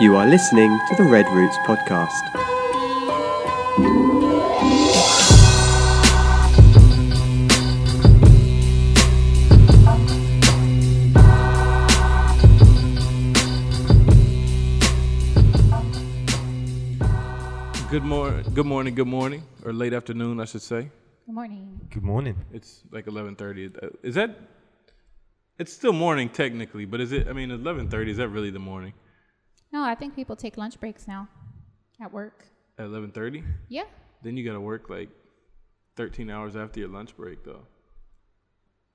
You are listening to the Red Roots podcast. Good morning, good morning, good morning, or late afternoon, I should say. Good morning. Good morning. It's like eleven thirty. Is that? It's still morning technically, but is it? I mean, eleven thirty. Is that really the morning? No, I think people take lunch breaks now at work. At eleven thirty, Yeah. then you got to work like thirteen hours after your lunch break, though.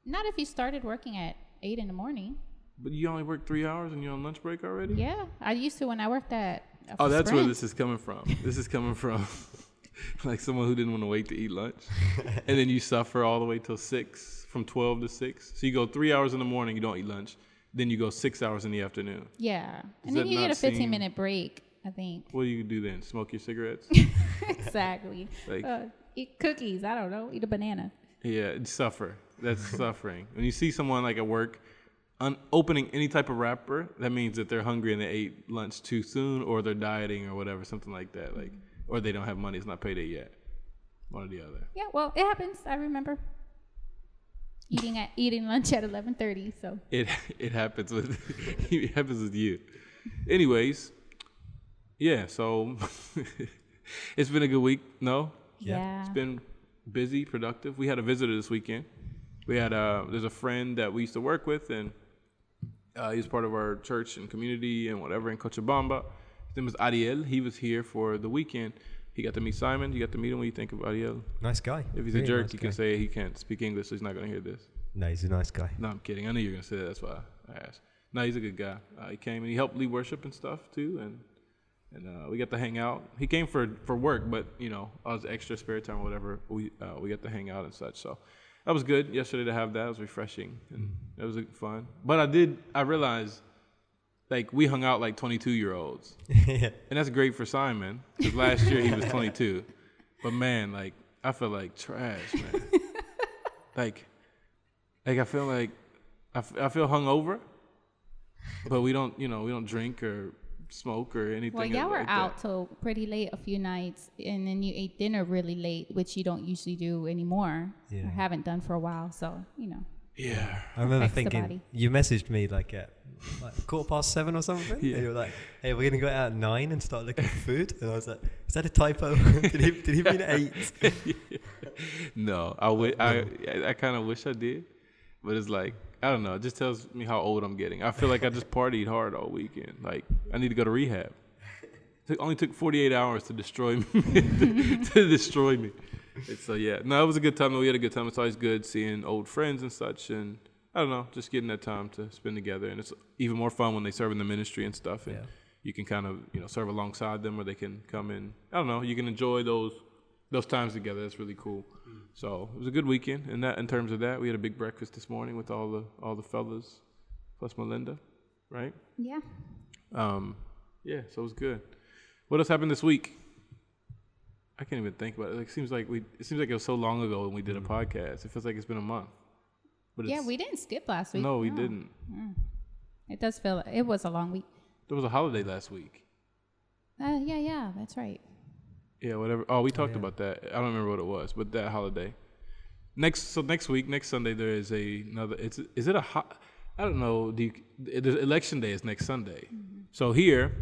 Not if you started working at 8 in the morning. But you only work three hours and you're on lunch break already. Yeah. I used to when I worked at. Oh, that's where this is coming from. this is coming from like someone who didn't want to wait to eat lunch, and then you suffer all the way till six, from twelve to six. So you go three hours in the morning, you don't eat lunch, then you go six hours in the afternoon. Yeah. And then you get a 15 seem- minute break, I think. What do you do then? Smoke your cigarettes? exactly. Like- uh, eat cookies. I don't know. Eat a banana. yeah, suffer. That's suffering. When you see someone like at work un- opening any type of wrapper, that means that they're hungry and they ate lunch too soon, or they're dieting or whatever, something like that. Like, or they don't have money. It's not payday yet. One or the other. Yeah. Well, it happens. I remember eating at eating lunch at 11:30. So It it happens with it happens with you. Anyways, yeah. So it's been a good week. No, yeah. it's been busy, productive. We had a visitor this weekend. We had a there's a friend that we used to work with, and uh, he's part of our church and community and whatever in Cochabamba. His name is Ariel. He was here for the weekend. He got to meet Simon. You got to meet him. What do you think of Ariel? Nice guy. If he's Really a jerk, nice you guy. can say he can't speak English, so he's not gonna hear this. No, he's a nice guy. No, I'm kidding. I knew you were gonna say that. That's why I asked. No, he's a good guy. Uh, he came and he helped lead worship and stuff too, and and uh, we got to hang out. He came for for work, but you know, I was extra spare time or whatever, we uh, we got to hang out and such. So that was good yesterday to have that. It was refreshing and it was uh, fun. But I did I realized like we hung out like 22 year olds, yeah. and that's great for Simon because last year he was 22. But man, like I feel like trash, man. like, like I feel like I, f- I feel hungover, but we don't, you know, we don't drink or smoke or anything. Well, y'all were like out That. till pretty late a few nights, and then you ate dinner really late, which you don't usually do anymore, Yeah. or haven't done for a while. So you know, Yeah, I remember Affects the thinking body. you messaged me like at like quarter past seven or something. Yeah. And you were like, "Hey, we're gonna go out at nine and start looking for food." And I was like, "Is that a typo? did he did he mean eight? no, I wi- I I kind of wish I did, but it's like I don't know. It just tells me how old I'm getting. I feel like I just partied hard all weekend. Like I need to go to rehab. It only took 48 hours to destroy me. to destroy me. And so yeah, no, it was a good time. We had a good time. It's always good seeing old friends and such, and I don't know, just getting that time to spend together. And it's even more fun when they serve in the ministry and stuff, and Yeah. you can kind of you know serve alongside them, or they can come in. I don't know, you can enjoy those those times together. That's really cool. So it was a good weekend. And that in terms of that, we had a big breakfast this morning with all the all the fellas, plus Melinda, right? yeah. Um, yeah, so it was good. What else happened this week? I can't even think about it. Like, it seems like we. It seems like it was so long ago when we did a mm-hmm. podcast. It feels like it's been a month. But Yeah, we didn't skip last week. No, we didn't. Mm. It does feel it was a long week. There was a holiday last week. Uh, yeah, yeah, that's right. Yeah, whatever. Oh, we talked yeah. about that. I don't remember what it was, but that holiday. Next, so next week, next Sunday, there is a another. It's is it a hot? I don't know. Do you, the election day is next Sunday. Mm-hmm. So here,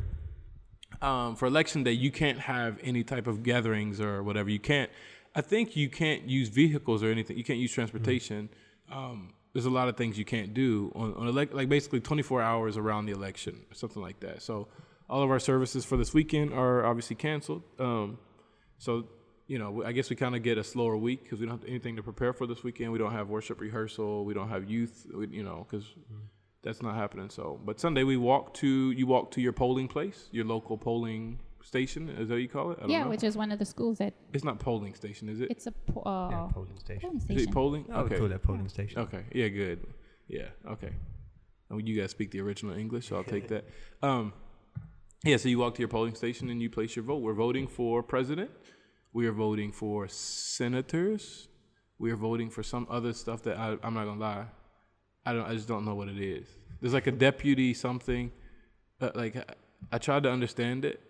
um, for election day, you can't have any type of gatherings or whatever. You can't. I think you can't use vehicles or anything. You can't use transportation. Um, there's a lot of things you can't do on, on like basically 24 hours around the election or something like that. So all of our services for this weekend are obviously canceled. Um, so you know, I guess we kind of get a slower week because we don't have anything to prepare for this weekend. We don't have worship rehearsal. We don't have youth. We, you know, because that's not happening. So, but Sunday we walk to you walk to your polling place, your local polling station. Is that what you call it? I don't Yeah, know. which is one of the schools that it's not polling station, is it? it's a po- uh, yeah, polling station. polling Is it polling? I okay. call it a polling station. Okay. Yeah. Good. Yeah. Okay. Oh, you guys speak the original English, so I'll take that. Um, yeah. So you walk to your polling station and you place your vote. We're voting for president. We are voting for senators. We are voting for some other stuff that I, I'm not gonna lie. I don't. I just don't know what it is. There's like a deputy something. Uh, like I tried to understand it,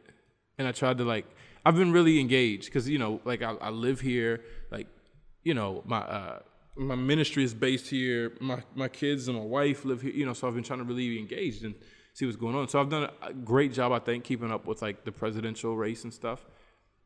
and I tried to like. I've been really engaged because you know, like I, I live here, like you know, my uh, my ministry is based here. My my kids and my wife live here. You know, so I've been trying to really be engaged and see what's going on. So I've done a great job, I think, keeping up with like the presidential race and stuff.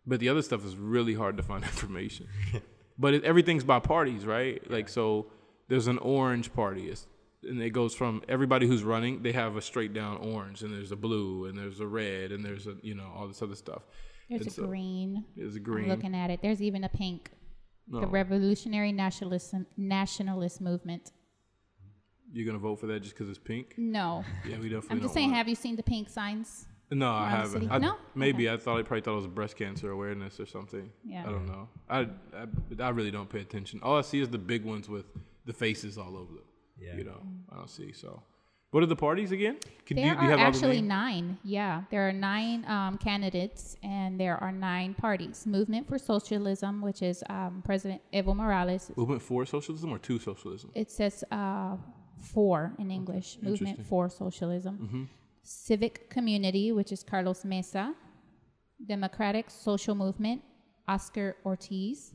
But the other stuff is really hard to find information. but it, everything's by parties, right? Like so, there's an orange party, it's, and it goes from everybody who's running. They have a straight down orange, and there's a blue, and there's a red, and there's a you know all this other stuff. There's And a so- green. There's a I'm green. looking at it. There's even a pink. No. The Revolutionary Nationalist Nationalist Movement. You're gonna vote for that just because it's pink? No, Yeah, we definitely. I'm don't just saying. want it. Have you seen the pink signs? No, I haven't. I, No? Maybe I thought I probably thought it was breast cancer awareness or something. Yeah. I don't know. I, I I really don't pay attention. All I see is the big ones with the faces all over them. Yeah. You know, I don't see. So, what are the parties again? Can There you, do you are have all actually nine. Yeah, there are nine um, candidates, and there are nine parties. Movement for Socialism, which is um, President Evo Morales. movement for socialism or to socialism? It says uh, four in English. Movement for Socialism. Civic Community, which is Carlos Mesa. Democratic Social Movement, Oscar Ortiz.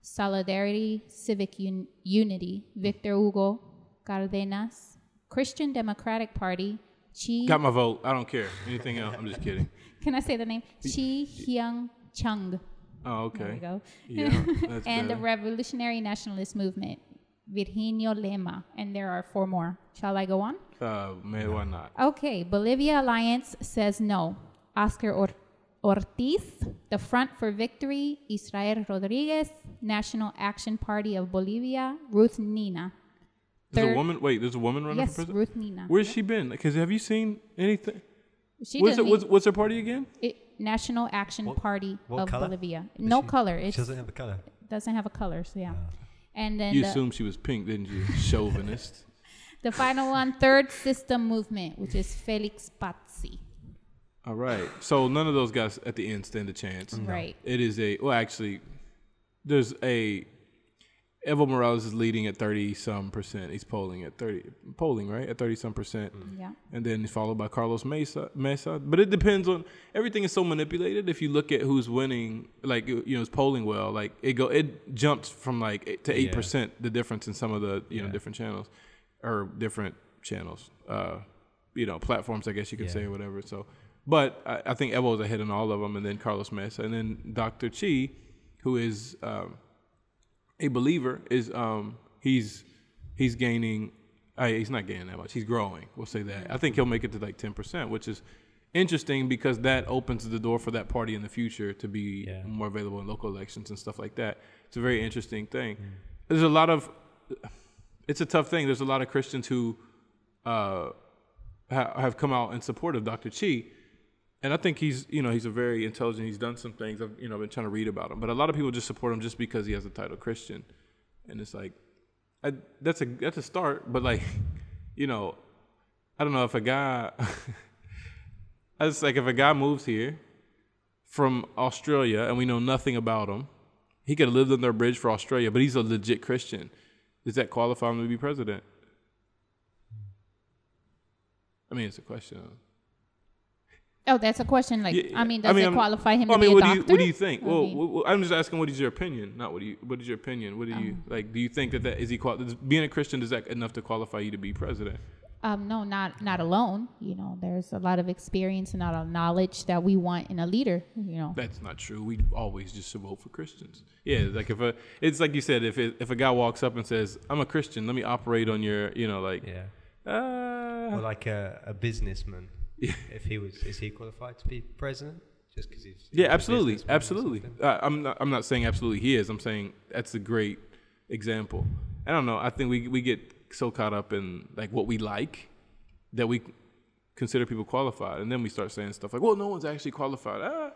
Solidarity Civic Un- Unity, Victor Hugo Cardenas. Christian Democratic Party, Chi. Got my vote. I don't care. Anything else? I'm just kidding. Can I say the name? Chi Hyun Chung. Oh, okay. There we go. Yeah, and the. Revolutionary Nationalist Movement, Virginio Lema. And there are four more. Shall I go on? Uh, man, why not? Okay, Bolivia Alliance says no. Oscar Or- Ortiz, the Front for Victory, Israel Rodriguez, National Action Party of Bolivia, Ruth Nina. There's a woman. Wait, there's a woman running Yes, for president. Ruth Nina. Where's she been? Because have you seen anything? She What's, it, doesn't what's, what's her party again? it, National Action What- Party what of color? Bolivia. Does No she- color. She It doesn't have a color. doesn't have a color, so yeah. Ah. And then You the, assumed she was pink, didn't you? Chauvinist. the final one, Third System Movement, which is Felix Patzi. All right. So none of those guys at the end stand a chance. Right. It is a well, actually, there's a Evo Morales is leading at thirty some percent. He's polling at thirty, polling right at thirty some percent, Yeah. and then he's followed by Carlos Mesa. Mesa. But it depends on everything is so manipulated. If you look at who's winning, like you know, is polling well, like it go it jumps from like eight to eight Yeah. percent the difference in some of the you know different channels or different channels. Uh, you know, platforms, I guess you could Yeah. say, or whatever. So, but I, I think Evo's ahead in all of them, and then Carlos Mesa, and then Dr. Chi, who is um, a believer, is um, he's he's gaining. Uh, he's not gaining that much. He's growing. We'll say that. I think he'll make it to like ten percent, which is interesting because that opens the door for that party in the future to be Yeah. more available in local elections and stuff like that. It's a very interesting thing. There's a lot of. It's a tough thing. There's a lot of Christians who uh, ha- have come out in support of Dr. Chi, and I think he's you know he's a very intelligent. He's done some things. I've you know been trying to read about him, but a lot of people just support him just because he has the title Christian, and it's like I, that's a that's a start, but like you know I don't know if a guy. I was like if a guy moves here from Australia and we know nothing about him, he could have lived under a bridge for Australia, but he's a legit Christian. Does that qualify him to be president? I mean, it's a question. Oh, that's a question. Like, Yeah, I mean, I does mean, it I'm- qualify him Well, to I mean, be what a do you doctor? what do you think? I Well, mean- w- w- I'm just asking, what is your opinion? Not what do you. What is your opinion? What do you like? Do you think that that is he qual- does being a Christian is that enough to qualify you to be president? Um, no, not not alone. You know, there's a lot of experience and a lot of knowledge that we want in a leader. You know, That's not true. We always just vote for Christians. Yeah, like if a, it's like you said, if it, if a guy walks up and says, "I'm a Christian," let me operate on your, you know, like, Yeah. uh, Or like a, a businessman. Yeah. If he was, is he qualified to be president? Just because he's. Yeah, absolutely, absolutely. Uh, I'm not. I'm not saying absolutely he is. I'm saying that's a great example. I don't know. I think we we get so caught up in like what we like that we consider people qualified, and then we start saying stuff like, "Well, no one's actually qualified." Ah,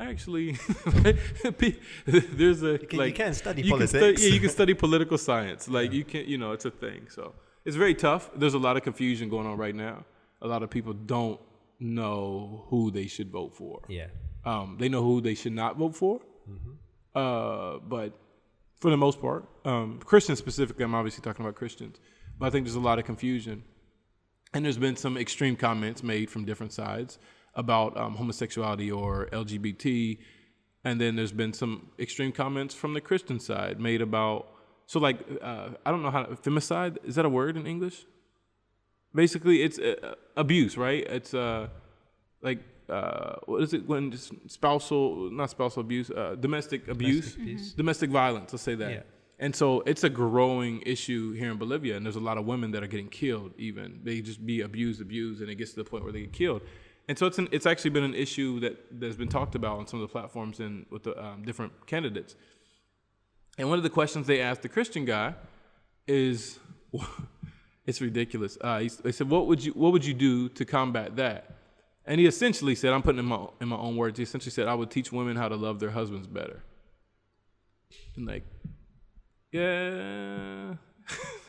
actually, there's a can- you like can study you Can politics. yeah, you can study political science. Like you can, you know, it's a thing. So it's very tough. There's a lot of confusion going on right now. A lot of people don't know who they should vote for. Yeah. Um, they know who they should not vote for. Uh, but for the most part, um, Christians specifically, I'm obviously talking about Christians, but I think there's a lot of confusion. and there's been some extreme comments made from different sides about um, homosexuality or LGBT, and then there's been some extreme comments from the Christian side made about so like uh, I don't know how femicide is that a word in English? Basically, it's uh, abuse, right? It's uh, like uh, what is it when just spousal, not spousal abuse, uh, domestic abuse, abuse. domestic violence. Let's say that. Yeah. And so it's a growing issue here in Bolivia, and there's a lot of women that are getting killed. Even they just be abused, abused, and it gets to the point where they get killed. And so it's an, it's actually been an issue that that's been talked about on some of the platforms and with the um, different candidates. And one of the questions they asked the Christian guy is, it's ridiculous. Uh, he, they said, "What would you What would you do to combat that?" And he essentially said, "I'm putting in my in my own words." He essentially said, "I would teach women how to love their husbands better." And like, yeah,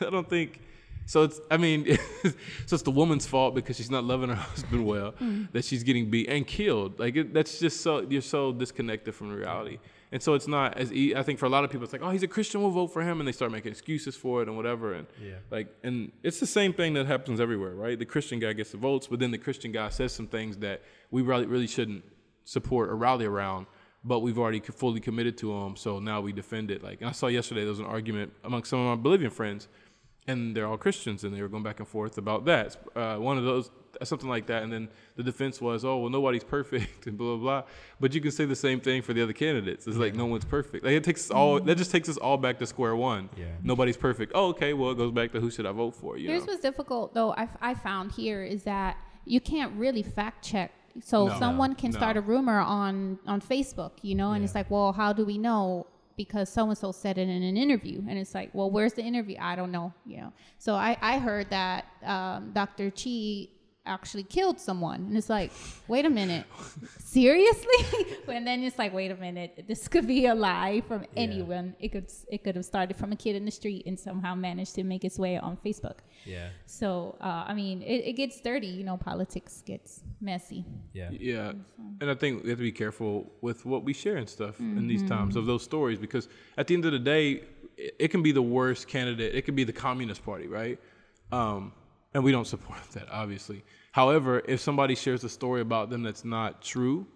I don't think. So it's, I mean, so it's the woman's fault because she's not loving her husband well mm. that she's getting beat and killed. Like it, that's just so you're so disconnected from reality. And so it's not as e- I think for a lot of people it's like, oh, he's a Christian, we'll vote for him, and they start making excuses for it and whatever. And Yeah. like, and it's the same thing that happens everywhere, right? The Christian guy gets the votes, but then the Christian guy says some things that we really really shouldn't support or rally around. But we've already fully committed to them, so now we defend it. Like and I saw yesterday, there was an argument among some of my Bolivian friends, and they're all Christians, and they were going back and forth about that. Uh, one of those, something like that, and then the defense was, "Oh, well, nobody's perfect," and blah blah blah. But you can say the same thing for the other candidates. It's like no one's perfect. Like it takes us all. That just takes us all back to square one. Yeah. Nobody's perfect. Oh, okay. Well, it goes back to who should I vote for? You Here's know? what's difficult, though. I, I found here is that you can't really fact check. So No. someone can No. start a rumor on on Facebook, you know, and it's like, well, how do we know? Because so and so said it in an interview, and it's like, well, where's the interview? I don't know, you know. So I I heard that um, Dr. Chi actually killed someone, and it's like, wait a minute, seriously? and then it's like, wait a minute, this could be a lie from anyone. It could it could have started from a kid in the street and somehow managed to make its way on Facebook. Yeah. So uh, I mean, it, it gets dirty. You know, politics gets messy. Yeah. Yeah, and I think we have to be careful with what we share and stuff in these times of those stories because at the end of the day, it, it can be the worst candidate. It could be the Communist Party, right? Um, and we don't support that, obviously. However, if somebody shares a story about them that's not true,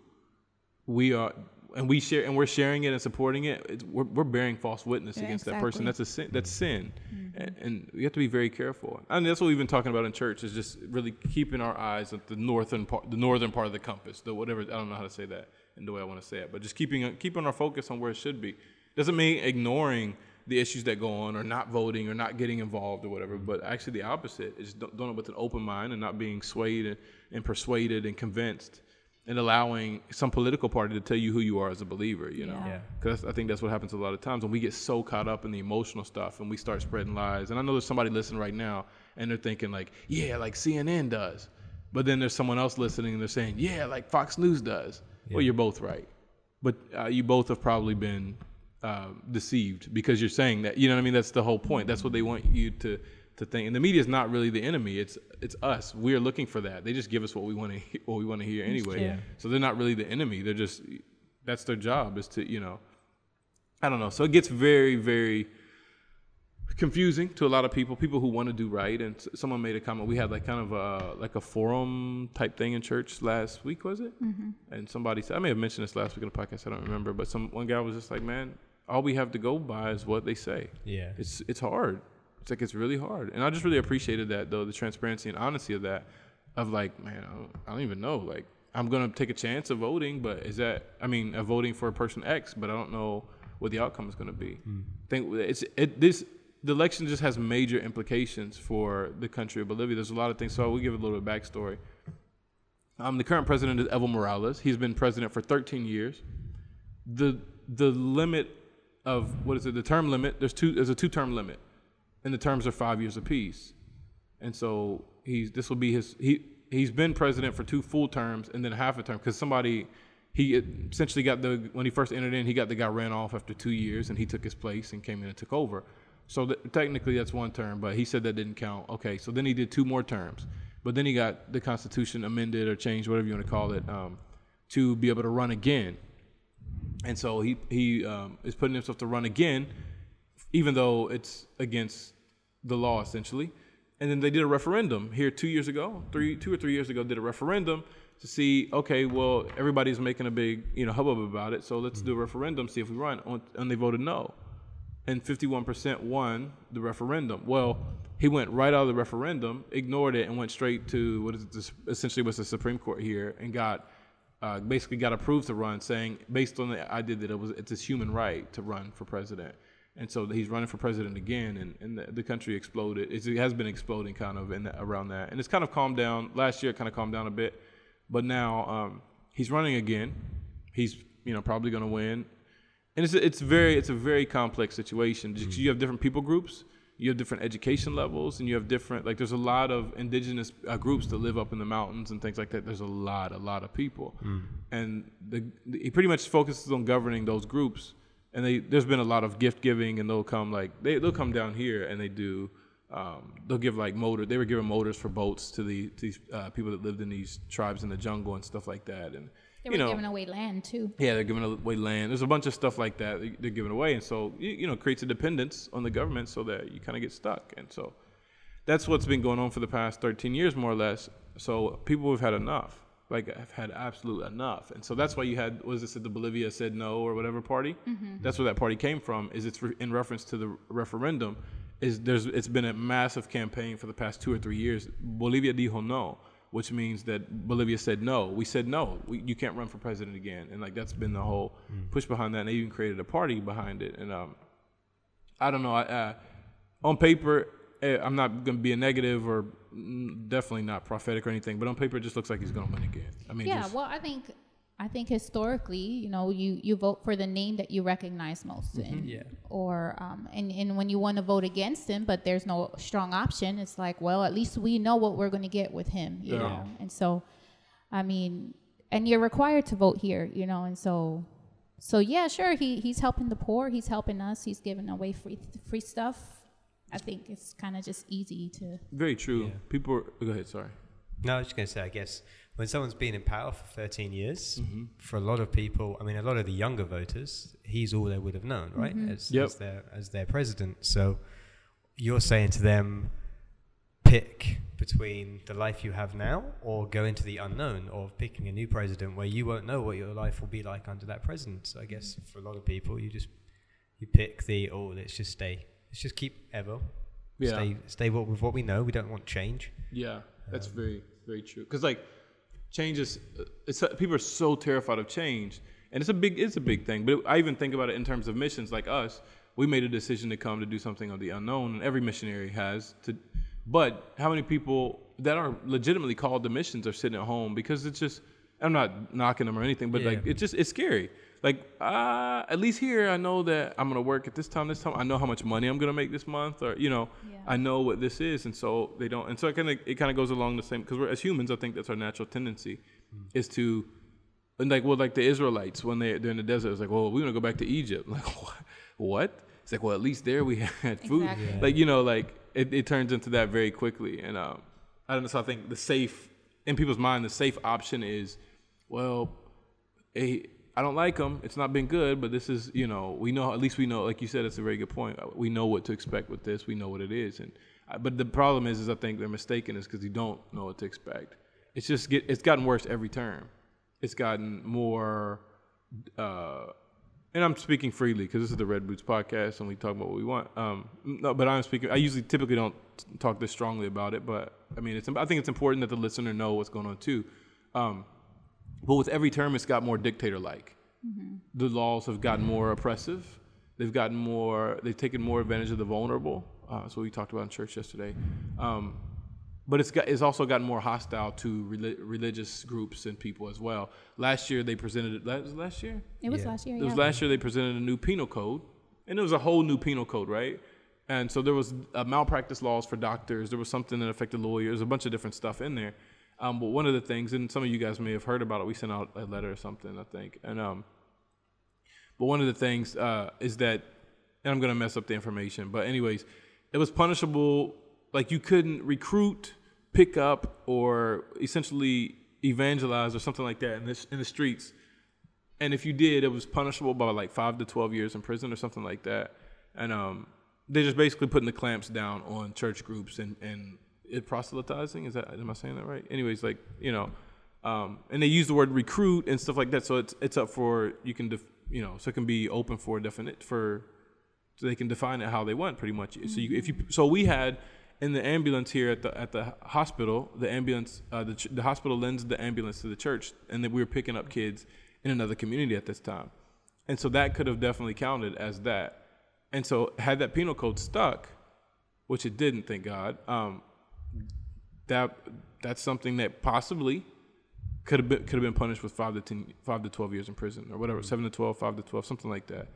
we are and we share and we're sharing it and supporting it. It's, we're, we're bearing false witness Yeah, against that person. That's a sin. That's sin, mm-hmm. and, and we have to be very careful. And that's what we've been talking about in church is just really keeping our eyes at the northern part, the northern part of the compass, the whatever. I don't know how to say that in the way I want to say it, but just keeping keeping our focus on where it should be. Doesn't mean ignoring the issues that go on or not voting or not getting involved or whatever, but actually the opposite is doing it with an open mind and not being swayed and, and persuaded and convinced and allowing some political party to tell you who you are as a believer, you know? Yeah. Yeah. Because I think that's what happens a lot of times when we get so caught up in the emotional stuff and we start spreading lies. And I know there's somebody listening right now and they're thinking like, yeah, like CNN does. But then there's someone else listening and they're saying, yeah, like Fox News does. Well, you're both right. But uh, you both have probably been uh, deceived because you're saying that. You know what I mean? That's the whole point. That's what they want you to to think. And the media is not really the enemy. It's it's us. We're looking for that. They just give us what we want to what we want to hear anyway. Yeah. So they're not really the enemy. They're just that's their job is to you know. I don't know. So it gets very very confusing to a lot of people. People who want to do right. And someone made a comment. We had like kind of a like a forum type thing in church last week. Was it? Mm-hmm. And somebody said I may have mentioned this last week in the podcast. I don't remember. But some one guy was just like, man, all we have to go by is what they say. Yeah. It's it's hard. It's like it's really hard, and I just really appreciated that though the transparency and honesty of that. Of like, man, I don't, I don't even know. Like, I'm gonna take a chance of voting, but is that? I mean, of voting for a person X, but I don't know what the outcome is gonna be. think it's it this. The election just has major implications for the country of Bolivia. There's a lot of things. So I will give a little bit of backstory. Um, the current president is Evo Morales. He's been president for 13 years. The the limit of what is it? The term limit. There's two. There's a two term limit, and the terms are five years apiece. And so he's this will be his he he's been president for two full terms and then half a term because somebody he essentially got the when he first entered in he got the guy ran off after two years and he took his place and came in and took over. So technically that's one term, but he said that didn't count. Okay, so then he did two more terms, but then he got the Constitution amended or changed, whatever you want to call it, um, to be able to run again. And so he he um, is putting himself to run again, even though it's against the law essentially. and then they did a referendum here two years ago, three, two or three years ago, did a referendum to see, okay, well, everybody's making a big, you know, hubbub about it, so let's do a referendum, see if we run. And they voted no, and 51% won the referendum. Well, he went right out of the referendum, ignored it, and went straight to what is this, essentially was the Supreme Court here, and got uh, basically got approved to run, saying based on the idea that it was it's his human right to run for president and so he's running for president again, and, and the, the country exploded. It's, it has been exploding kind of in the, around that, and it's kind of calmed down. Last year, it kind of calmed down a bit, but now um, he's running again. He's you know probably going to win, and it's it's very it's a very complex situation. You have different people groups, you have different education levels, and you have different like there's a lot of indigenous uh, groups that live up in the mountains and things like that. There's a lot a lot of people, Mm. and the, the, he pretty much focuses on governing those groups and they there's been a lot of gift giving and they'll come like they they'll come down here and they do um, they'll give like motor they were giving motors for boats to the to these uh, people that lived in these tribes in the jungle and stuff like that and They you know giving away land too. yeah they're giving away land. There's a bunch of stuff like that they're giving away and so you, you know creates a dependence on the government so that you kind of get stuck. And so that's what's been going on for the past 13 years more or less. So people have had enough like have had absolute enough. And so that's why you had was this the bolivia said no or whatever party? Mm-hmm. That's where that party came from is it's re- in reference to the referendum. Is there's it's been a massive campaign for the past two or three years. Bolivia dijo no which means that bolivia said no. We said no. We, you can't run for president again. And like that's been the whole push behind that. And they even created a party behind it. And um I don't know. I, uh, on paper, eh, I'm not going to be a negative or mm, definitely not prophetic or anything, but on paper, it just looks like he's going to win again. I mean, Yeah, just- well, I think I think historically, you know, you you vote for the name that you recognize most, Mm-hmm. and, Yeah. or um, and and when you want to vote against him, but there's no strong option, it's like, well, at least we know what we're going to get with him, you Yeah. know, and so, I mean, and you're required to vote here, you know, and so. So yeah, sure. He he's helping the poor. He's helping us. He's giving away free free stuff. I think it's kind of just easy to. very true. Yeah. People, are, go ahead. Sorry. No, I was just going to say, I guess when someone's been in power for 13 years, Mm-hmm. for a lot of people, I mean, a lot of the younger voters, he's all they would have known, right? As, Yep. as their as their president. So you're saying to them, pick between the life you have now or go into the unknown of picking a new president where you won't know what your life will be like under that president. So I guess for a lot of people, you just you pick the oh, let's just stay, let's just keep ever, Yeah. stay stay what, with what we know. We don't want change. Yeah, that's Um, very, very true. Because like, change is, uh, it's people are so terrified of change, and it's a big, it's a big thing. But I even think about it in terms of missions. Like us, we made a decision to come to do something of the unknown, and every missionary has to. But how many people that are legitimately called to missions are sitting at home because it's just. I'm not knocking them or anything, but like it's just it's scary. Like uh, at least here, I know that I'm gonna work at this time, this time. I know how much money I'm gonna make this month, or you know, Yeah. I know what this is, and so they don't. And so it kind of it kind of goes along the same because we're as humans, I think that's our natural tendency, is to, and like well, like the Israelites when they they're in the desert, it's like, well, we want to go back to Egypt. Like what? What? It's like well, at least there we had food. Exactly. Yeah. Like you know, like it, it turns into that very quickly, and um, I don't know. So I think the safe in people's mind, the safe option is, well, hey, I don't like them. It's not been good, but this is, you know, we know, at least we know, like you said, it's a very good point. We know what to expect with this. We know what it is. And, uh, but the problem is, is I think they're mistaken is because you don't know what to expect. It's just get, it's gotten worse every term. It's gotten more, uh, and I'm speaking freely because this is the Red Roots podcast and we talk about what we want. Um, no, but I'm speaking. I usually typically don't talk this strongly about it, but I mean, it's. I think it's important that the listener know what's going on too. Um, but with every term, it's got more dictator-like. The laws have gotten more oppressive. They've gotten more. They've taken more advantage of the vulnerable. Uh, that's what we talked about in church yesterday. Um, but it's got it's also gotten more hostile to reli- religious groups and people as well. Last year they presented last, was it last year. It was Yeah. last year. It was last year they presented a new penal code, and it was a whole new penal code, right? And so there was uh, malpractice laws for doctors. There was something that affected lawyers. A bunch of different stuff in there. Um, but one of the things, and some of you guys may have heard about it. We sent out a letter or something, I think. And um, but one of the things uh, is that, and I'm gonna mess up the information. But anyways, it was punishable. Like you couldn't recruit, pick up, or essentially evangelize or something like that in this in the streets and if you did, it was punishable by like five to twelve years in prison or something like that. And um, they're just basically putting the clamps down on church groups and, and it proselytizing. Is that am I saying that right? Anyways, like you know, um, and they use the word recruit and stuff like that. So it's it's up for you can def, you know so it can be open for definite for so they can define it how they want pretty much. So you if you so we had in the ambulance here at the at the hospital, the ambulance uh, the the hospital lends the ambulance to the church, and then we were picking up kids in another community at this time, and so that could have definitely counted as that. And so had that penal code stuck, which it didn't, thank God. Um, that that's something that possibly could have been could have been punished with five to ten, five to twelve years in prison or whatever, seven to 12, 5 to twelve, something like that.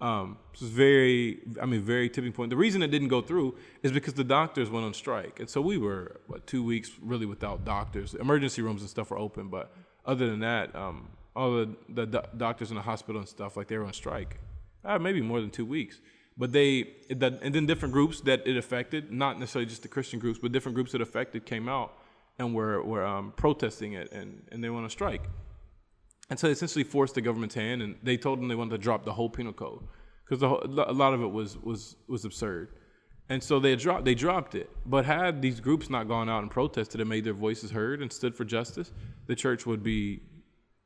Um, so very, I mean, very tipping point. The reason it didn't go through is because the doctors went on strike, and so we were what two weeks really without doctors. Emergency rooms and stuff were open, but other than that, um, all the the do- doctors in the hospital and stuff like they were on strike. Uh, maybe more than two weeks. But they, that, and then different groups that it affected, not necessarily just the Christian groups, but different groups that affected came out and were, were um, protesting it and, and they went on strike. And so they essentially forced the government's hand and they told them they wanted to drop the whole penal code because a lot of it was, was, was absurd. And so they dropped, they dropped it. But had these groups not gone out and protested and made their voices heard and stood for justice, the church would be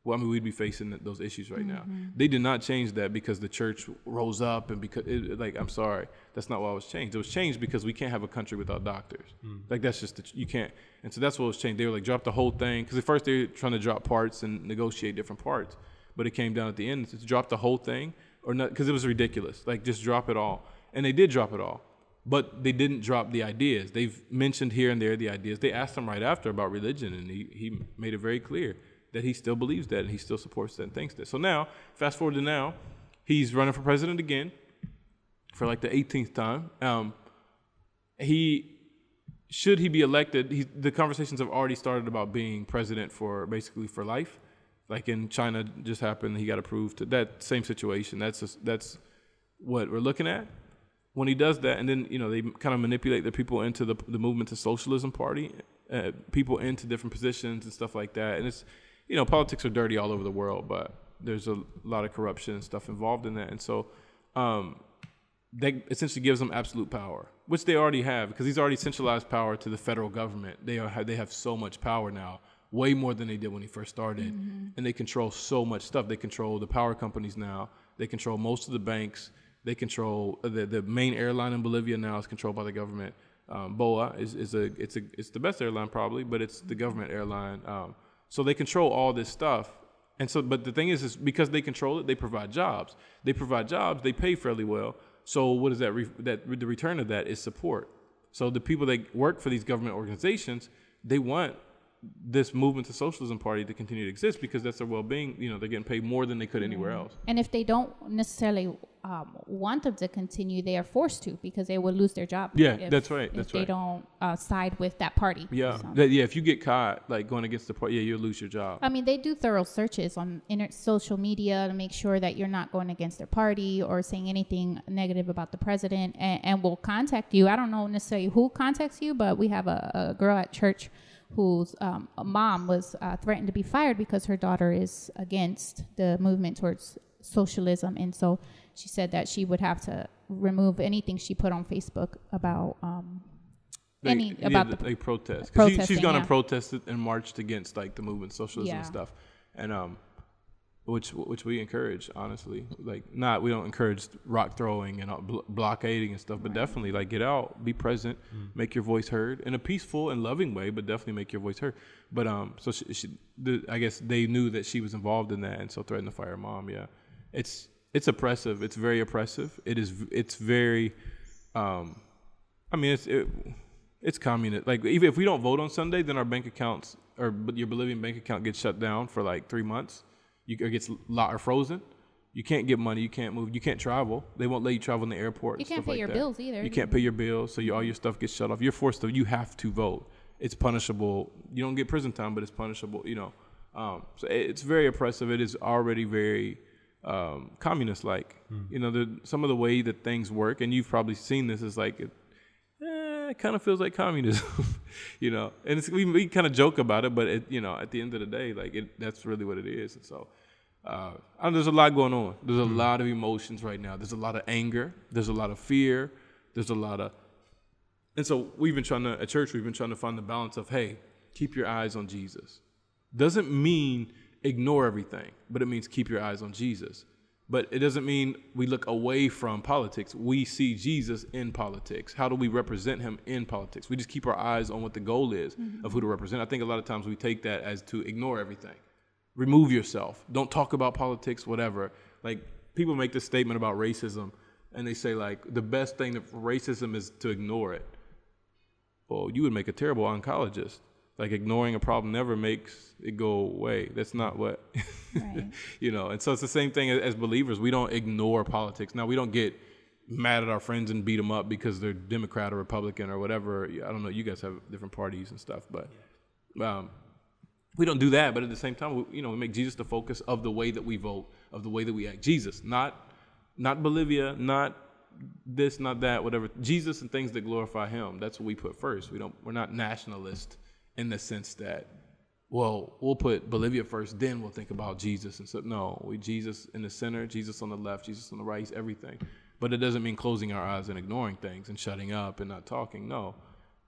well, I mean, we'd be facing those issues right now. Mm-hmm. They did not change that because the church rose up and because, it, like, I'm sorry, that's not why it was changed. It was changed because we can't have a country without doctors. Mm. Like, that's just, the, you can't. And so that's what was changed. They were like, drop the whole thing. Because at first they were trying to drop parts and negotiate different parts. But it came down at the end to drop the whole thing or not, because it was ridiculous. Like, just drop it all. And they did drop it all. But they didn't drop the ideas. They've mentioned here and there the ideas. They asked him right after about religion, and he, he made it very clear that he still believes that and he still supports that and thinks that. So now, fast forward to now, he's running for president again for like the 18th time. Um, he should he be elected? He, the conversations have already started about being president for basically for life. Like in China, just happened. He got approved to that same situation. That's just, that's what we're looking at. When he does that, and then you know they kind of manipulate the people into the the movement to socialism party, uh, people into different positions and stuff like that. And it's you know politics are dirty all over the world, but there's a lot of corruption and stuff involved in that. And so um, that essentially gives them absolute power, which they already have because he's already centralized power to the federal government. They are they have so much power now, way more than they did when he first started, and they control so much stuff. They control the power companies now. They control most of the banks. They control uh, the the main airline in Bolivia now is controlled by the government. Um, Boa is, is a it's a it's the best airline probably, but it's the government airline. Um, so they control all this stuff, and so but the thing is, is because they control it, they provide jobs. They provide jobs. They pay fairly well. So what is that? Re- that the return of that is support. So the people that work for these government organizations, they want this movement to socialism party to continue to exist because that's their well-being. You know, they're getting paid more than they could anywhere else. And if they don't necessarily um, want them to continue, they are forced to because they will lose their job. Yeah, if- that's right, If that's they right. don't uh, side with that party. Yeah, So- yeah. If you get caught like going against the party, yeah, you'll lose your job. I mean, they do thorough searches on inter- social media to make sure that you're not going against their party or saying anything negative about the president, and, and will contact you. I don't know necessarily who contacts you, but we have a, a girl at church whose um, mom was uh, threatened to be fired because her daughter is against the movement towards socialism, and so she said that she would have to remove anything she put on Facebook about um, They, any about the, the they protest she, she's protesting, gone yeah. and protested and marched against like the movement, socialism Yeah. and stuff, and um, which which we encourage honestly. Like not we don't encourage rock throwing and uh, bl- blockading and stuff, but definitely like get out, be present, make your voice heard in a peaceful and loving way, but definitely make your voice heard. But um, so she, she the, I guess they knew that she was involved in that, and so threatened to fire her mom. Yeah, it's it's oppressive. It's very oppressive. It is. It's very. Um, I mean, it's it, it's communist. Like even if we don't vote on Sunday, then our bank accounts or your Bolivian bank account gets shut down for like three months. You or gets locked or frozen. You can't get money. You can't move. You can't travel. They won't let you travel in the airport. You can't pay like your that. bills either. You can't pay your bills, so you, all your stuff gets shut off. You're forced to. You have to vote. It's punishable. You don't get prison time, but it's punishable. You know, um, so it- it's very oppressive. It is already very um, communist-like. You know, the, some of the way that things work, and you've probably seen this, is like it, eh, it kind of feels like communism, you know. And it's, we, we kind of joke about it, but it, you know, at the end of the day, like it, that's really what it is. And so, uh, there's a lot going on. There's a lot of emotions right now. There's a lot of anger. There's a lot of fear. There's a lot of And so we've been trying to at church we've been trying to find the balance of hey, keep your eyes on Jesus. Doesn't mean ignore everything, but it means keep your eyes on Jesus. But it doesn't mean we look away from politics. We see Jesus in politics. How do we represent him in politics? We just keep our eyes on what the goal is of who to represent. I think a lot of times we take that as to ignore everything. Remove yourself. Don't talk about politics, whatever. Like people make this statement about racism and they say like the best thing for racism is to ignore it. Well, you would make a terrible oncologist. Like ignoring a problem never makes it go away. That's not what, Right. you know. And so it's the same thing as, believers. We don't ignore politics. Now we don't get mad at our friends and beat them up because they're Democrat or Republican or whatever. I don't know. You guys have different parties and stuff, but um, we don't do that. But at the same time, we, you know, we make Jesus the focus of the way that we vote, of the way that we act. Jesus, not not Bolivia, not this, not that, whatever. Jesus and things that glorify Him. That's what we put first. We don't. We're not nationalist in the sense that, well, we'll put Bolivia first, then we'll think about Jesus. And so, no, we Jesus in the center, Jesus on the left, Jesus on the right, He's everything. But it doesn't mean closing our eyes and ignoring things and shutting up and not talking. No,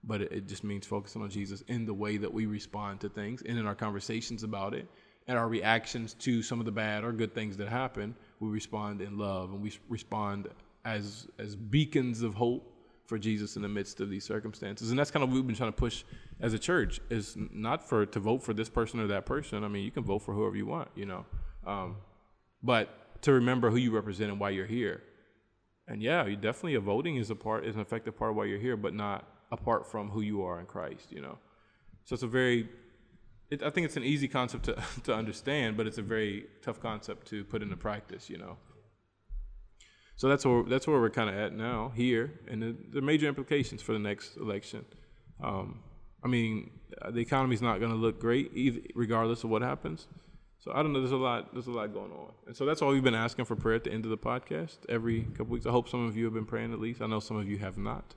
but it, it just means focusing on Jesus in the way that we respond to things and in our conversations about it and our reactions to some of the bad or good things that happen. We respond in love and we respond as as beacons of hope for Jesus in the midst of these circumstances. And that's kind of what we've been trying to push as a church is not for to vote for this person or that person. I mean, you can vote for whoever you want, you know, um, but to remember who you represent and why you're here. And yeah, you definitely a voting is a part is an effective part of why you're here, but not apart from who you are in Christ. You know, so it's a very it, I think it's an easy concept to to understand, but it's a very tough concept to put into practice. You know. So that's where that's where we're kind of at now here, and the, the major implications for the next election. Um, I mean, uh, the economy's not going to look great, either, regardless of what happens. So I don't know. There's a lot. There's a lot going on, and so that's all we've been asking for prayer at the end of the podcast every couple weeks. I hope some of you have been praying at least. I know some of you have not.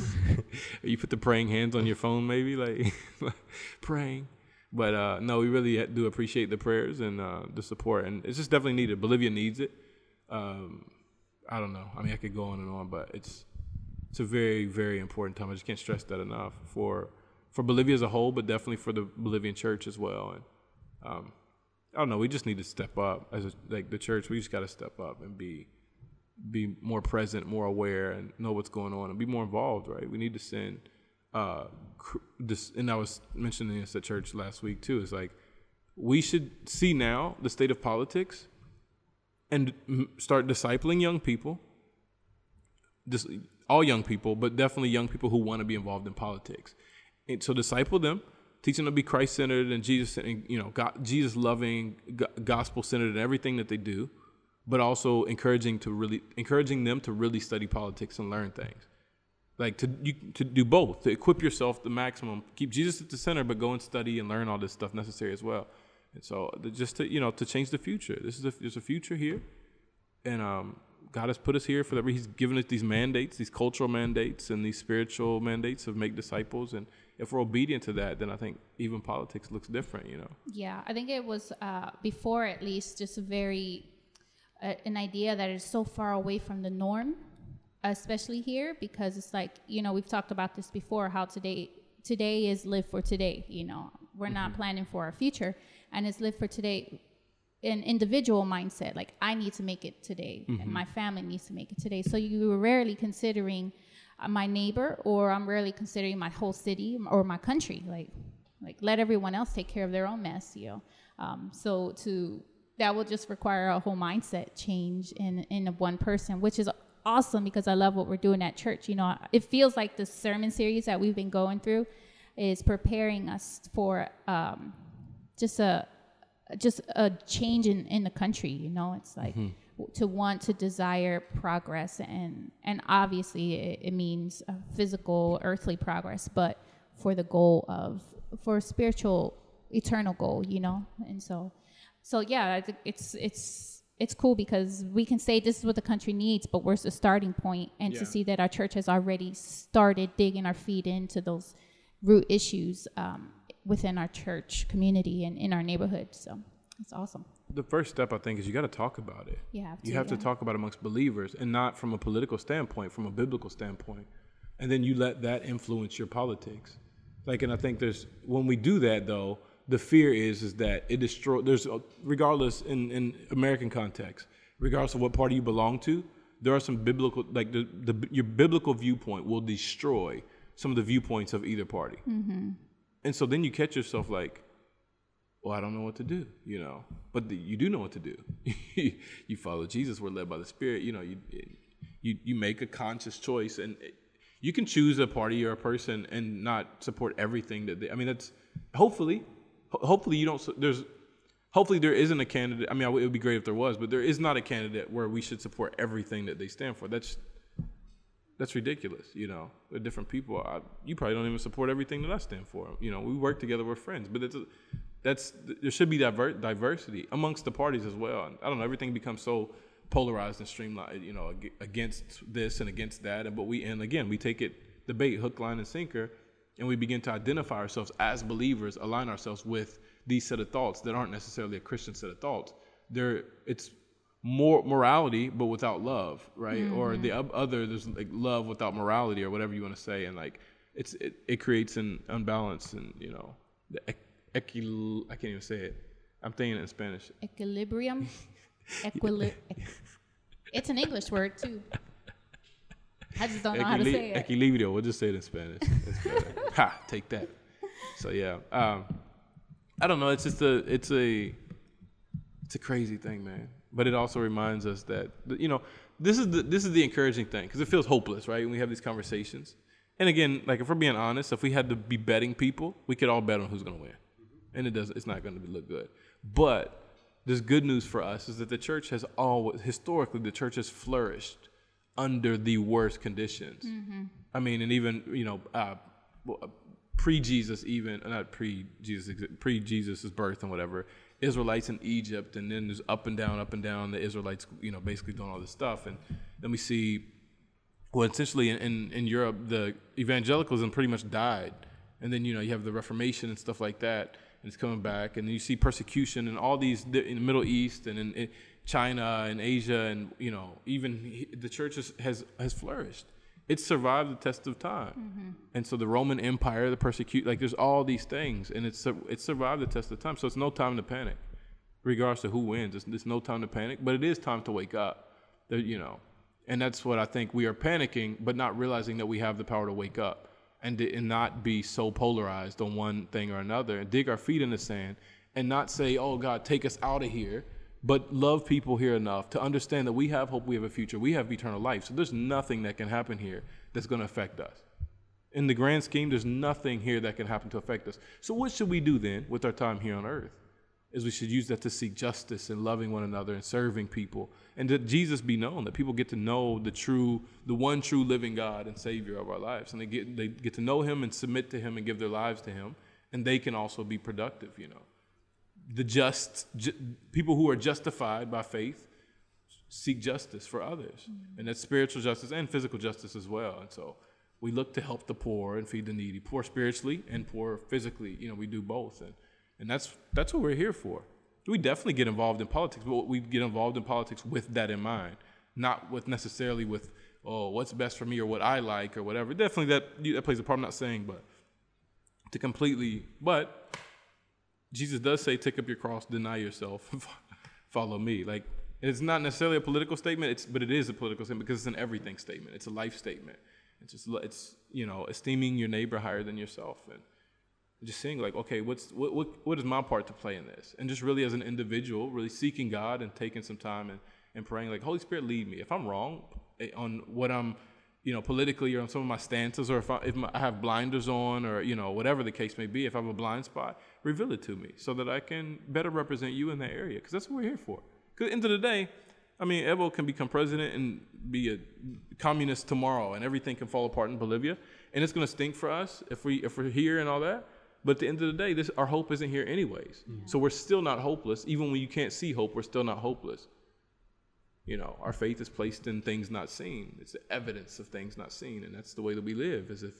you put the praying hands on your phone, maybe like praying. But uh, no, we really do appreciate the prayers and uh, the support, and it's just definitely needed. Bolivia needs it. Um, I don't know. I mean, I could go on and on, but it's it's a very very important time. I just can't stress that enough for for Bolivia as a whole, but definitely for the Bolivian church as well. And um, I don't know. We just need to step up as a, like the church. We just got to step up and be be more present, more aware, and know what's going on, and be more involved. Right? We need to send. Uh, this, and I was mentioning this at church last week too. It's like we should see now the state of politics and start discipling young people. All young people, but definitely young people who want to be involved in politics. And so disciple them, teach them to be Christ centered and Jesus, and you know, God, Jesus loving, gospel centered in everything that they do, but also encouraging to really encouraging them to really study politics and learn things. Like to you to do both, to equip yourself the maximum, keep Jesus at the center, but go and study and learn all this stuff necessary as well. And so the- just to you know to change the future. This is a, there's a future here, and um, God has put us here for that. He's given us these mandates, these cultural mandates, and these spiritual mandates of make disciples. And if we're obedient to that, then I think even politics looks different. You know. Yeah, I think it was uh, before at least just a very uh, an idea that is so far away from the norm, especially here because it's like you know we've talked about this before how today today is live for today. You know we're not planning for our future, and it's live for today. An individual mindset, like I need to make it today, and my family needs to make it today. So you were rarely considering uh, my neighbor, or I'm rarely considering my whole city or my country. Like like let everyone else take care of their own mess you know um, so to that will just require a whole mindset change in in one person which is awesome because i love what we're doing at church you know it feels like the sermon series that we've been going through is preparing us for um, just a just a change in, in the country you know? It's like w- to want to desire progress and and obviously it, it means uh, physical earthly progress but for the goal of for a spiritual eternal goal you know? And so so yeah I it's it's it's cool because we can say this is what the country needs but where's the starting point and Yeah. to see that our church has already started digging our feet into those root issues um, within our church community and in our neighborhood so it's awesome The first step, I think, is you got to talk about it. You have You to, have to talk about it amongst believers, and not from a political standpoint, from a biblical standpoint. and then you let that influence your politics. Like, and I think there's when we do that though, the fear is is that it destroy. There's a- regardless in in American context, regardless of what party you belong to, there are some biblical like the, the your biblical viewpoint will destroy some of the viewpoints of either party. Mm-hmm. And so then you catch yourself like, well, I don't know what to do, you know. But the, you do know what to do. you follow Jesus. We're led by the Spirit. You know, you you you make a conscious choice, and it- you can choose a party or a person and not support everything that they. I mean, that's hopefully, ho- hopefully you don't. There's hopefully there isn't a candidate. I mean, it would be great if there was, but there is not a candidate where we should support everything that they stand for. That's that's ridiculous. You know, they're different people. I, you probably don't even support everything that I stand for. You know, we work together, we're friends, but it's a, that's there should be diver- diversity amongst the parties as well. I don't know, everything becomes so polarized and streamlined. You know, against this and against that, and but we and again we take it debate hook, line, and sinker, and we begin to identify ourselves as believers, align ourselves with these set of thoughts that aren't necessarily a Christian set of thoughts. They're it's more morality but without love right? Or the other there's like love without morality or whatever you want to say and like it's it, it creates an unbalance and you know the equil- i can't even say it. I'm thinking it in spanish. Equilibrium. Equili- it's an English word too. I just don't know how to say it. equilibrio we'll just say it in spanish. Ha take that. So yeah um i don't know it's just a it's a it's a crazy thing man but it also reminds us that you know this is the this is the encouraging thing because it feels hopeless right when we have these conversations. And again like if we're being honest if we had to be betting people we could all bet on who's going to win. And it does it's not going to look good. But this good news for us is that the church has always historically the church has flourished under the worst conditions. I mean and even you know uh, uh, pre-jesus even uh, not pre-jesus pre-jesus's birth and whatever israelites in egypt and then there's up and down up and down the israelites you know basically doing all this stuff and then we see well, essentially in, in, in Europe, the evangelicalism pretty much died. And then, you know, you have the Reformation and stuff like that, and it's coming back. And you see persecution and all these, in the Middle East and in, in China and Asia, and, you know, even the church has, has, has flourished. It's survived the test of time. Mm-hmm. And so the Roman Empire, the persecute, like there's all these things, and it's, it's survived the test of time. So it's no time to panic, regardless of who wins. It's, it's no time to panic, but it is time to wake up. There, you know, and that's what I think we are panicking, but not realizing that we have the power to wake up and, to, and not be so polarized on one thing or another and dig our feet in the sand and not say, oh God, take us out of here, but love people here enough to understand that we have hope, we have a future, we have eternal life. So there's nothing that can happen here that's going to affect us. In the grand scheme, there's nothing here that can happen to affect us. So what should we do then with our time here on earth? is we should use that to seek justice and loving one another and serving people and that jesus be known that people get to know the true the one true living god and savior of our lives and they get they get to know him and submit to him and give their lives to him and they can also be productive you know the just ju- people who are justified by faith seek justice for others. Mm-hmm. And that's spiritual justice and physical justice as well. And so we look to help the poor and feed the needy poor spiritually and poor physically. You know we do both. And and that's that's what we're here for. We definitely get involved in politics but we get involved in politics with that in mind not with necessarily with oh what's best for me or what i like or whatever. Definitely that that plays a part. I'm not saying but to completely but jesus does say take up your cross deny yourself follow me. Like it's not necessarily a political statement it's but it is a political statement because it's an everything statement. It's a life statement. It's just it's you know esteeming your neighbor higher than yourself and just seeing like okay what's what, what what is my part to play in this? And just really as an individual really seeking god and taking some time and and praying like holy spirit lead me. If i'm wrong eh, on what i'm you know politically or on some of my stances or if i, if my, I have blinders on or you know whatever the case may be if i have a blind spot reveal it to me so that i can better represent you in that area because that's what we're here for because end of the day I mean, Evo can become president and be a communist tomorrow, and everything can fall apart in Bolivia, and it's going to stink for us if we if we're here and all that. But at the end of the day, this our hope isn't here anyways. Mm-hmm. So we're still not hopeless, even when you can't see hope. We're still not hopeless. You know, our faith is placed in things not seen. It's the evidence of things not seen, and that's the way that we live. As if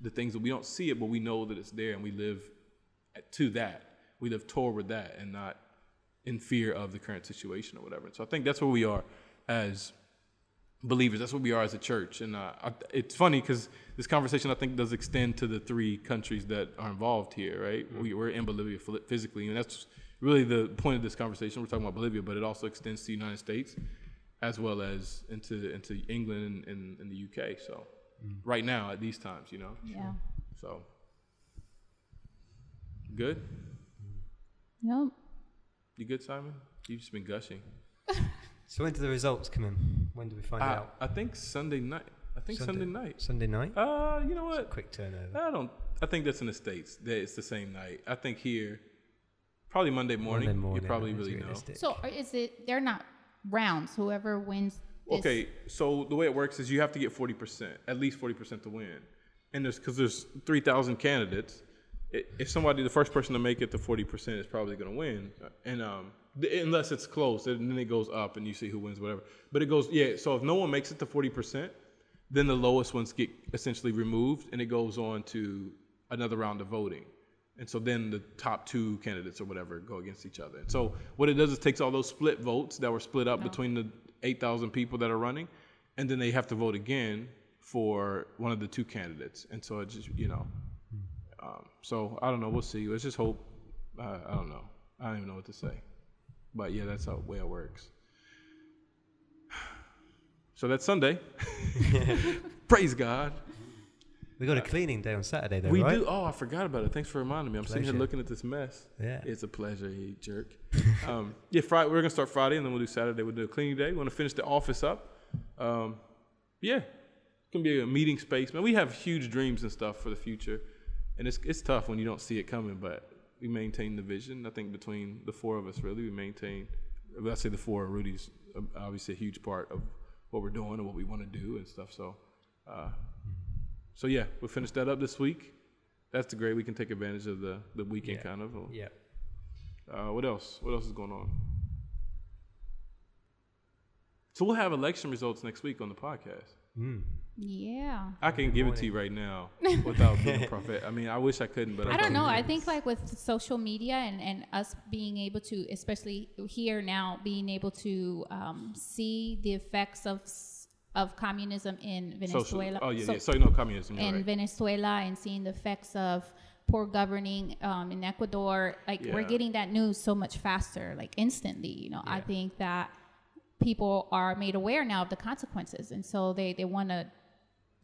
the things that we don't see it, but we know that it's there, and we live to that. We live toward that, and not in fear of the current situation or whatever. So I think that's where we are as believers. That's what we are as a church. And uh, I, it's funny because this conversation I think does extend to the three countries that are involved here, right? We, we're in Bolivia physically, and that's really the point of this conversation. We're talking about Bolivia, but it also extends to the United States as well as into into England and, and, and the UK. So right now at these times, you know. Yeah. So good. Nope. You good, Simon? You've just been gushing. So when do the results come in? When do we find I, out? I think Sunday night. I think Sunday, night. Sunday night. Uh, you know what? Quick turnover. I don't. I think that's in the states. That it's the same night. I think here, probably Monday morning. Monday morning you probably is really know. So is it? They're not rounds. Whoever wins. This, Okay, so the way it works is you have to get forty percent, at least forty percent to win, and there's because there's three thousand candidates. If somebody, the first person to make it to forty percent is probably going to win, and um, th- unless it's close, and then it goes up, and you see who wins, whatever. But it goes, yeah. So if no one makes it to forty percent, then the lowest ones get essentially removed, and it goes on to another round of voting. And so then the top two candidates or whatever go against each other. And so what it does is takes all those split votes that were split up between the 8,000 people that are running, and then they have to vote again for one of the two candidates. And so it just, you know, um, so I don't know. We'll see. Let's just hope. Uh, I don't know. I don't even know what to say. But yeah, that's how way it works. So that's Sunday. Praise God. We got a cleaning day on Saturday, though, we right? do. Oh, I forgot about it. Thanks for reminding me. I'm sitting here looking at this mess. Yeah. It's a pleasure, you jerk. um, yeah, Friday. We're gonna start Friday, and then we'll do Saturday. We'll do a cleaning day. We want to finish the office up. Um, yeah, it's gonna be a meeting space, man. We have huge dreams and stuff for the future, and it's it's tough when you don't see it coming, but we maintain the vision. I think between the four of us, really, we maintain. I say the four, Rudy's uh, obviously a huge part of what we're doing and what we want to do and stuff. So, uh, so yeah, we'll finish that up this week. That's the great. We can take advantage of the the weekend Yeah. kind of. Yeah. Uh, what else? What else is going on? So we'll have election results next week on the podcast. Mm. Yeah. I can give it to you right now without being a prophet. I mean, I wish I couldn't, but I, I don't can't. know. I think like with social media and, and us being able to, especially here now, being able to um, see the effects of of communism in Social- Venezuela. Oh yeah, so- yeah. So you know, communism. In right. Venezuela and seeing the effects of poor governing um, in Ecuador, like we're getting that news so much faster, like instantly. You know, I think that people are made aware now of the consequences, and so they they want to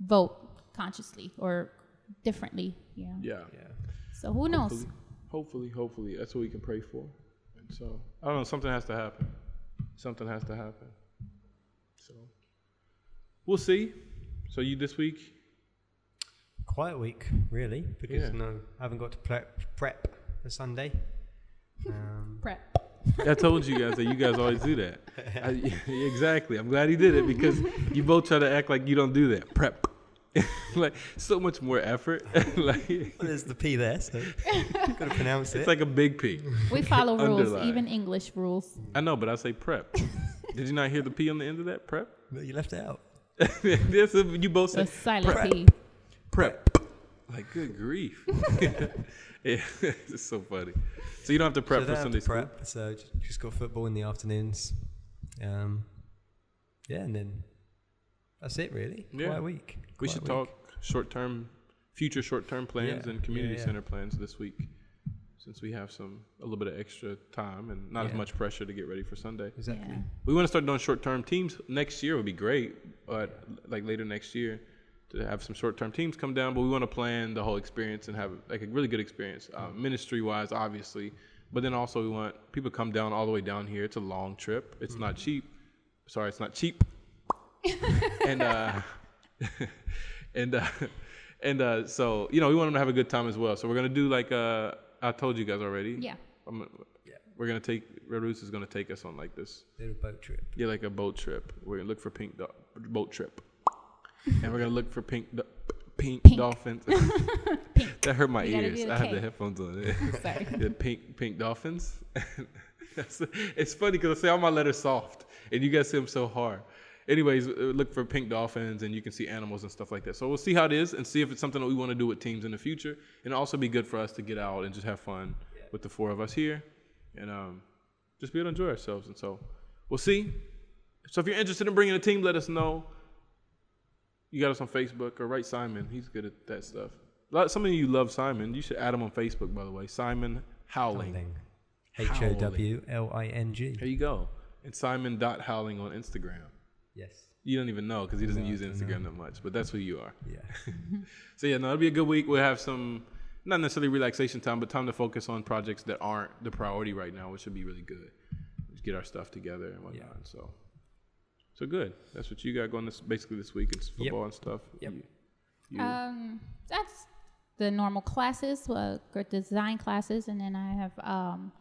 vote consciously or differently. You know? yeah. Yeah. So who knows? Hopefully, hopefully, hopefully, that's what we can pray for. And so I don't know. Something has to happen. Something has to happen. So we'll see. So you this week? Quiet week, really, because Yeah. no, I haven't got to prep prep for Sunday. Um, Prep. I told you guys that you guys always do that. I, exactly. I'm glad he did it because you both try to act like you don't do that. Prep. like so much more effort. like well, there's the P there, so got to pronounce it's it. It's like a big P. We follow rules, even English rules. I know, but I say prep. Did you not hear the P on the end of that? Prep. But you left it out. This is- you both The say silent prep. P. prep. Like good grief. yeah, it's so funny. So you don't have to prep so for don't Sunday to school. prep. So j- just got football in the afternoons. Um, yeah, and then that's it really. Yeah. a week. We should week. talk short-term, future short-term plans Yeah, and community yeah, yeah. center plans this week, since we have some a little bit of extra time and not as Yeah. much pressure to get ready for Sunday. Exactly. Yeah. We want to start doing short-term teams next year. Would be great, but like later next year to have some short-term teams come down. But we want to plan the whole experience and have like a really good experience, uh, ministry-wise, obviously. But then also we want people to come down all the way down here. It's a long trip. It's not cheap. Sorry, it's not cheap. and uh, and uh, and uh, so you know we want them to have a good time as well. So we're gonna do like uh, I told you guys already. Yeah. I'm, We're gonna take Red Roots is gonna take us on like this Little boat trip. yeah, like a boat trip. We're gonna look for pink do- boat trip, and we're gonna look for pink do- pink, Pink. dolphins. that hurt my You ears. I have the headphones on. Sorry. the pink pink dolphins. It's funny because I say all my letters soft, and you guys say them so hard. Anyways, uh, look for pink dolphins, and you can see animals and stuff like that. So we'll see how it is, and see if it's something that we want to do with teams in the future, and also be good for us to get out and just have fun with the four of us here, and um, just be able to enjoy ourselves. And so we'll see. So if you're interested in bringing a team, let us know. You got us on Facebook or write Simon. He's good at that stuff. Some of you love Simon. You should add him on Facebook, by the way. Simon Howling. Howling. H O W L I N G. There you go. And Simon dot Howling on Instagram. Yes. You don't even know because he doesn't No, use I don't Instagram that much, but that's who you are. Yeah. So yeah, no, it'll be a good week. We'll have some not necessarily relaxation time, but time to focus on projects that aren't the priority right now, which should be really good. Just get our stuff together and whatnot. Yeah. So, so good. That's what you got going this basically this week. It's Yep. football and stuff. Yep. You- you- Um, that's the normal classes, uh, good design classes, and then I have um,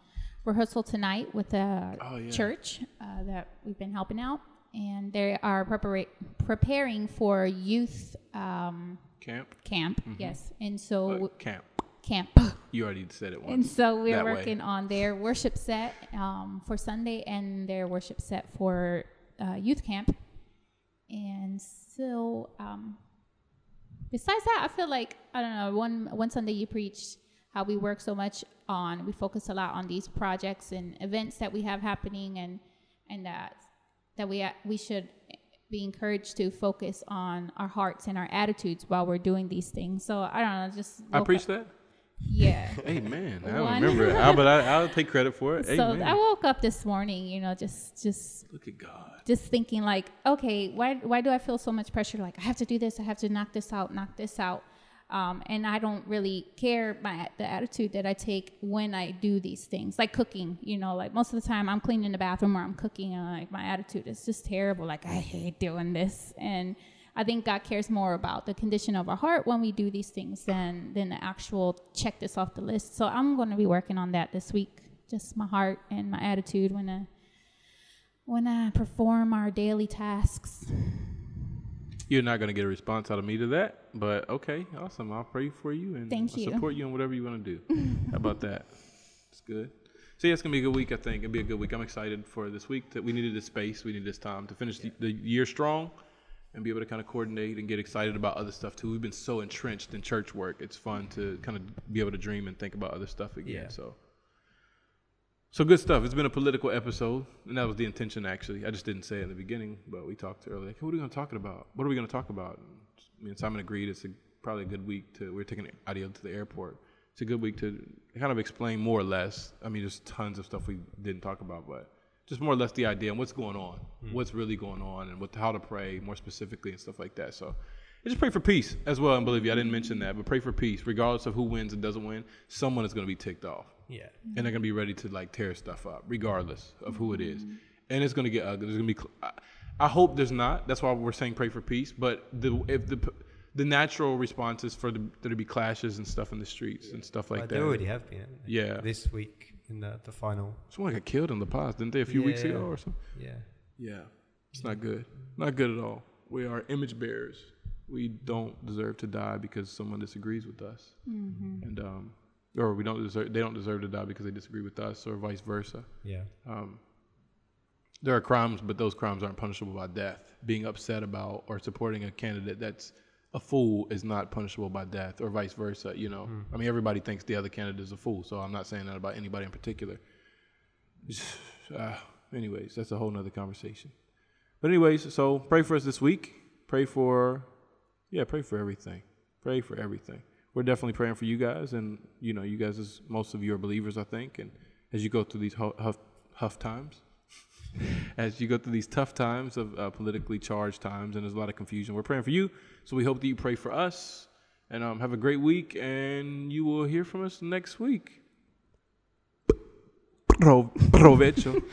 rehearsal tonight with the Oh, yeah. church uh, that we've been helping out, and they are prepara- preparing for youth um, camp. camp. Yes, and so Uh, camp. camp. You already said it once. And so we're That way. working on their worship set um, for Sunday and their worship set for uh, youth camp. And so, um, besides that, I feel like I don't know. One one Sunday you preached how we work so much on. We focus a lot on these projects and events that we have happening, and and that that we uh, we should be encouraged to focus on our hearts and our attitudes while we're doing these things. So I don't know. Just I woke preached up- that. Yeah. Amen. I don't One. remember it, I, but I, I'll take credit for it. So Amen. I woke up this morning, you know, just just Look at God. just thinking like, okay, why why do I feel so much pressure? Like I have to do this, I have to knock this out, knock this out, um, and I don't really care my the attitude that I take when I do these things, like cooking. You know, like most of the time I'm cleaning the bathroom or I'm cooking, and like my attitude is just terrible. Like I hate doing this, and I think God cares more about the condition of our heart when we do these things than than the actual check this off the list. So I'm going to be working on that this week. Just my heart and my attitude when I when I perform our daily tasks. You're not going to get a response out of me to that, but okay, awesome. I'll pray for you and Thank you. support you in whatever you want to do. How about that? It's good. So yeah, it's gonna be a good week. I think it'll be a good week. I'm excited for this week. That we needed this space, we needed this time to finish the, the year strong, and be able to kind of coordinate and get excited about other stuff too. We've been so entrenched in church work. It's fun to kind of be able to dream and think about other stuff again. Yeah. So. So good stuff. It's been a political episode, and that was the intention. Actually, I just didn't say it in the beginning, but we talked earlier. Like, what are we going to talk about? What are we going to talk about? And me and Simon agreed it's a, probably a good week to. We're taking audio to the airport. It's a good week to kind of explain more or less. I mean, there's tons of stuff we didn't talk about, but just more or less the idea and what's going on, hmm. what's really going on, and what how to pray more specifically and stuff like that. So. Just pray for peace as well in Bolivia. I didn't mention that, but pray for peace. Regardless of who wins and doesn't win, someone is going to be ticked off Yeah. and they're gonna be ready to like tear stuff up, regardless of who it is. And it's gonna get ugly. There's gonna be. Cl- I, I hope there's not. That's why we're saying pray for peace. But the if the the natural response is for the, there to be clashes and stuff in the streets and stuff like that. there already have been. Yeah. This week in the, the final. Someone got killed in La Paz, didn't they? A few weeks Yeah. ago or something. Yeah. Yeah, it's not good. Not good at all. We are image bearers. We don't deserve to die because someone disagrees with us, and um, or we don't deserve. They don't deserve to die because they disagree with us, or vice versa. Yeah. Um, there are crimes, but those crimes aren't punishable by death. Being upset about or supporting a candidate that's a fool is not punishable by death, or vice versa. You know, I mean, everybody thinks the other candidate is a fool, so I'm not saying that about anybody in particular. Uh, anyways, that's a whole nother conversation. But anyways, so pray for us this week. Pray for, yeah, pray for everything. Pray for everything. We're definitely praying for you guys, and you know, you guys, is most of you are believers, I think, and as you go through these hu- huff, huff times, as you go through these tough times of uh, politically charged times, and there's a lot of confusion. We're praying for you, so we hope that you pray for us, and um, have a great week, and you will hear from us next week. Pro- provecho.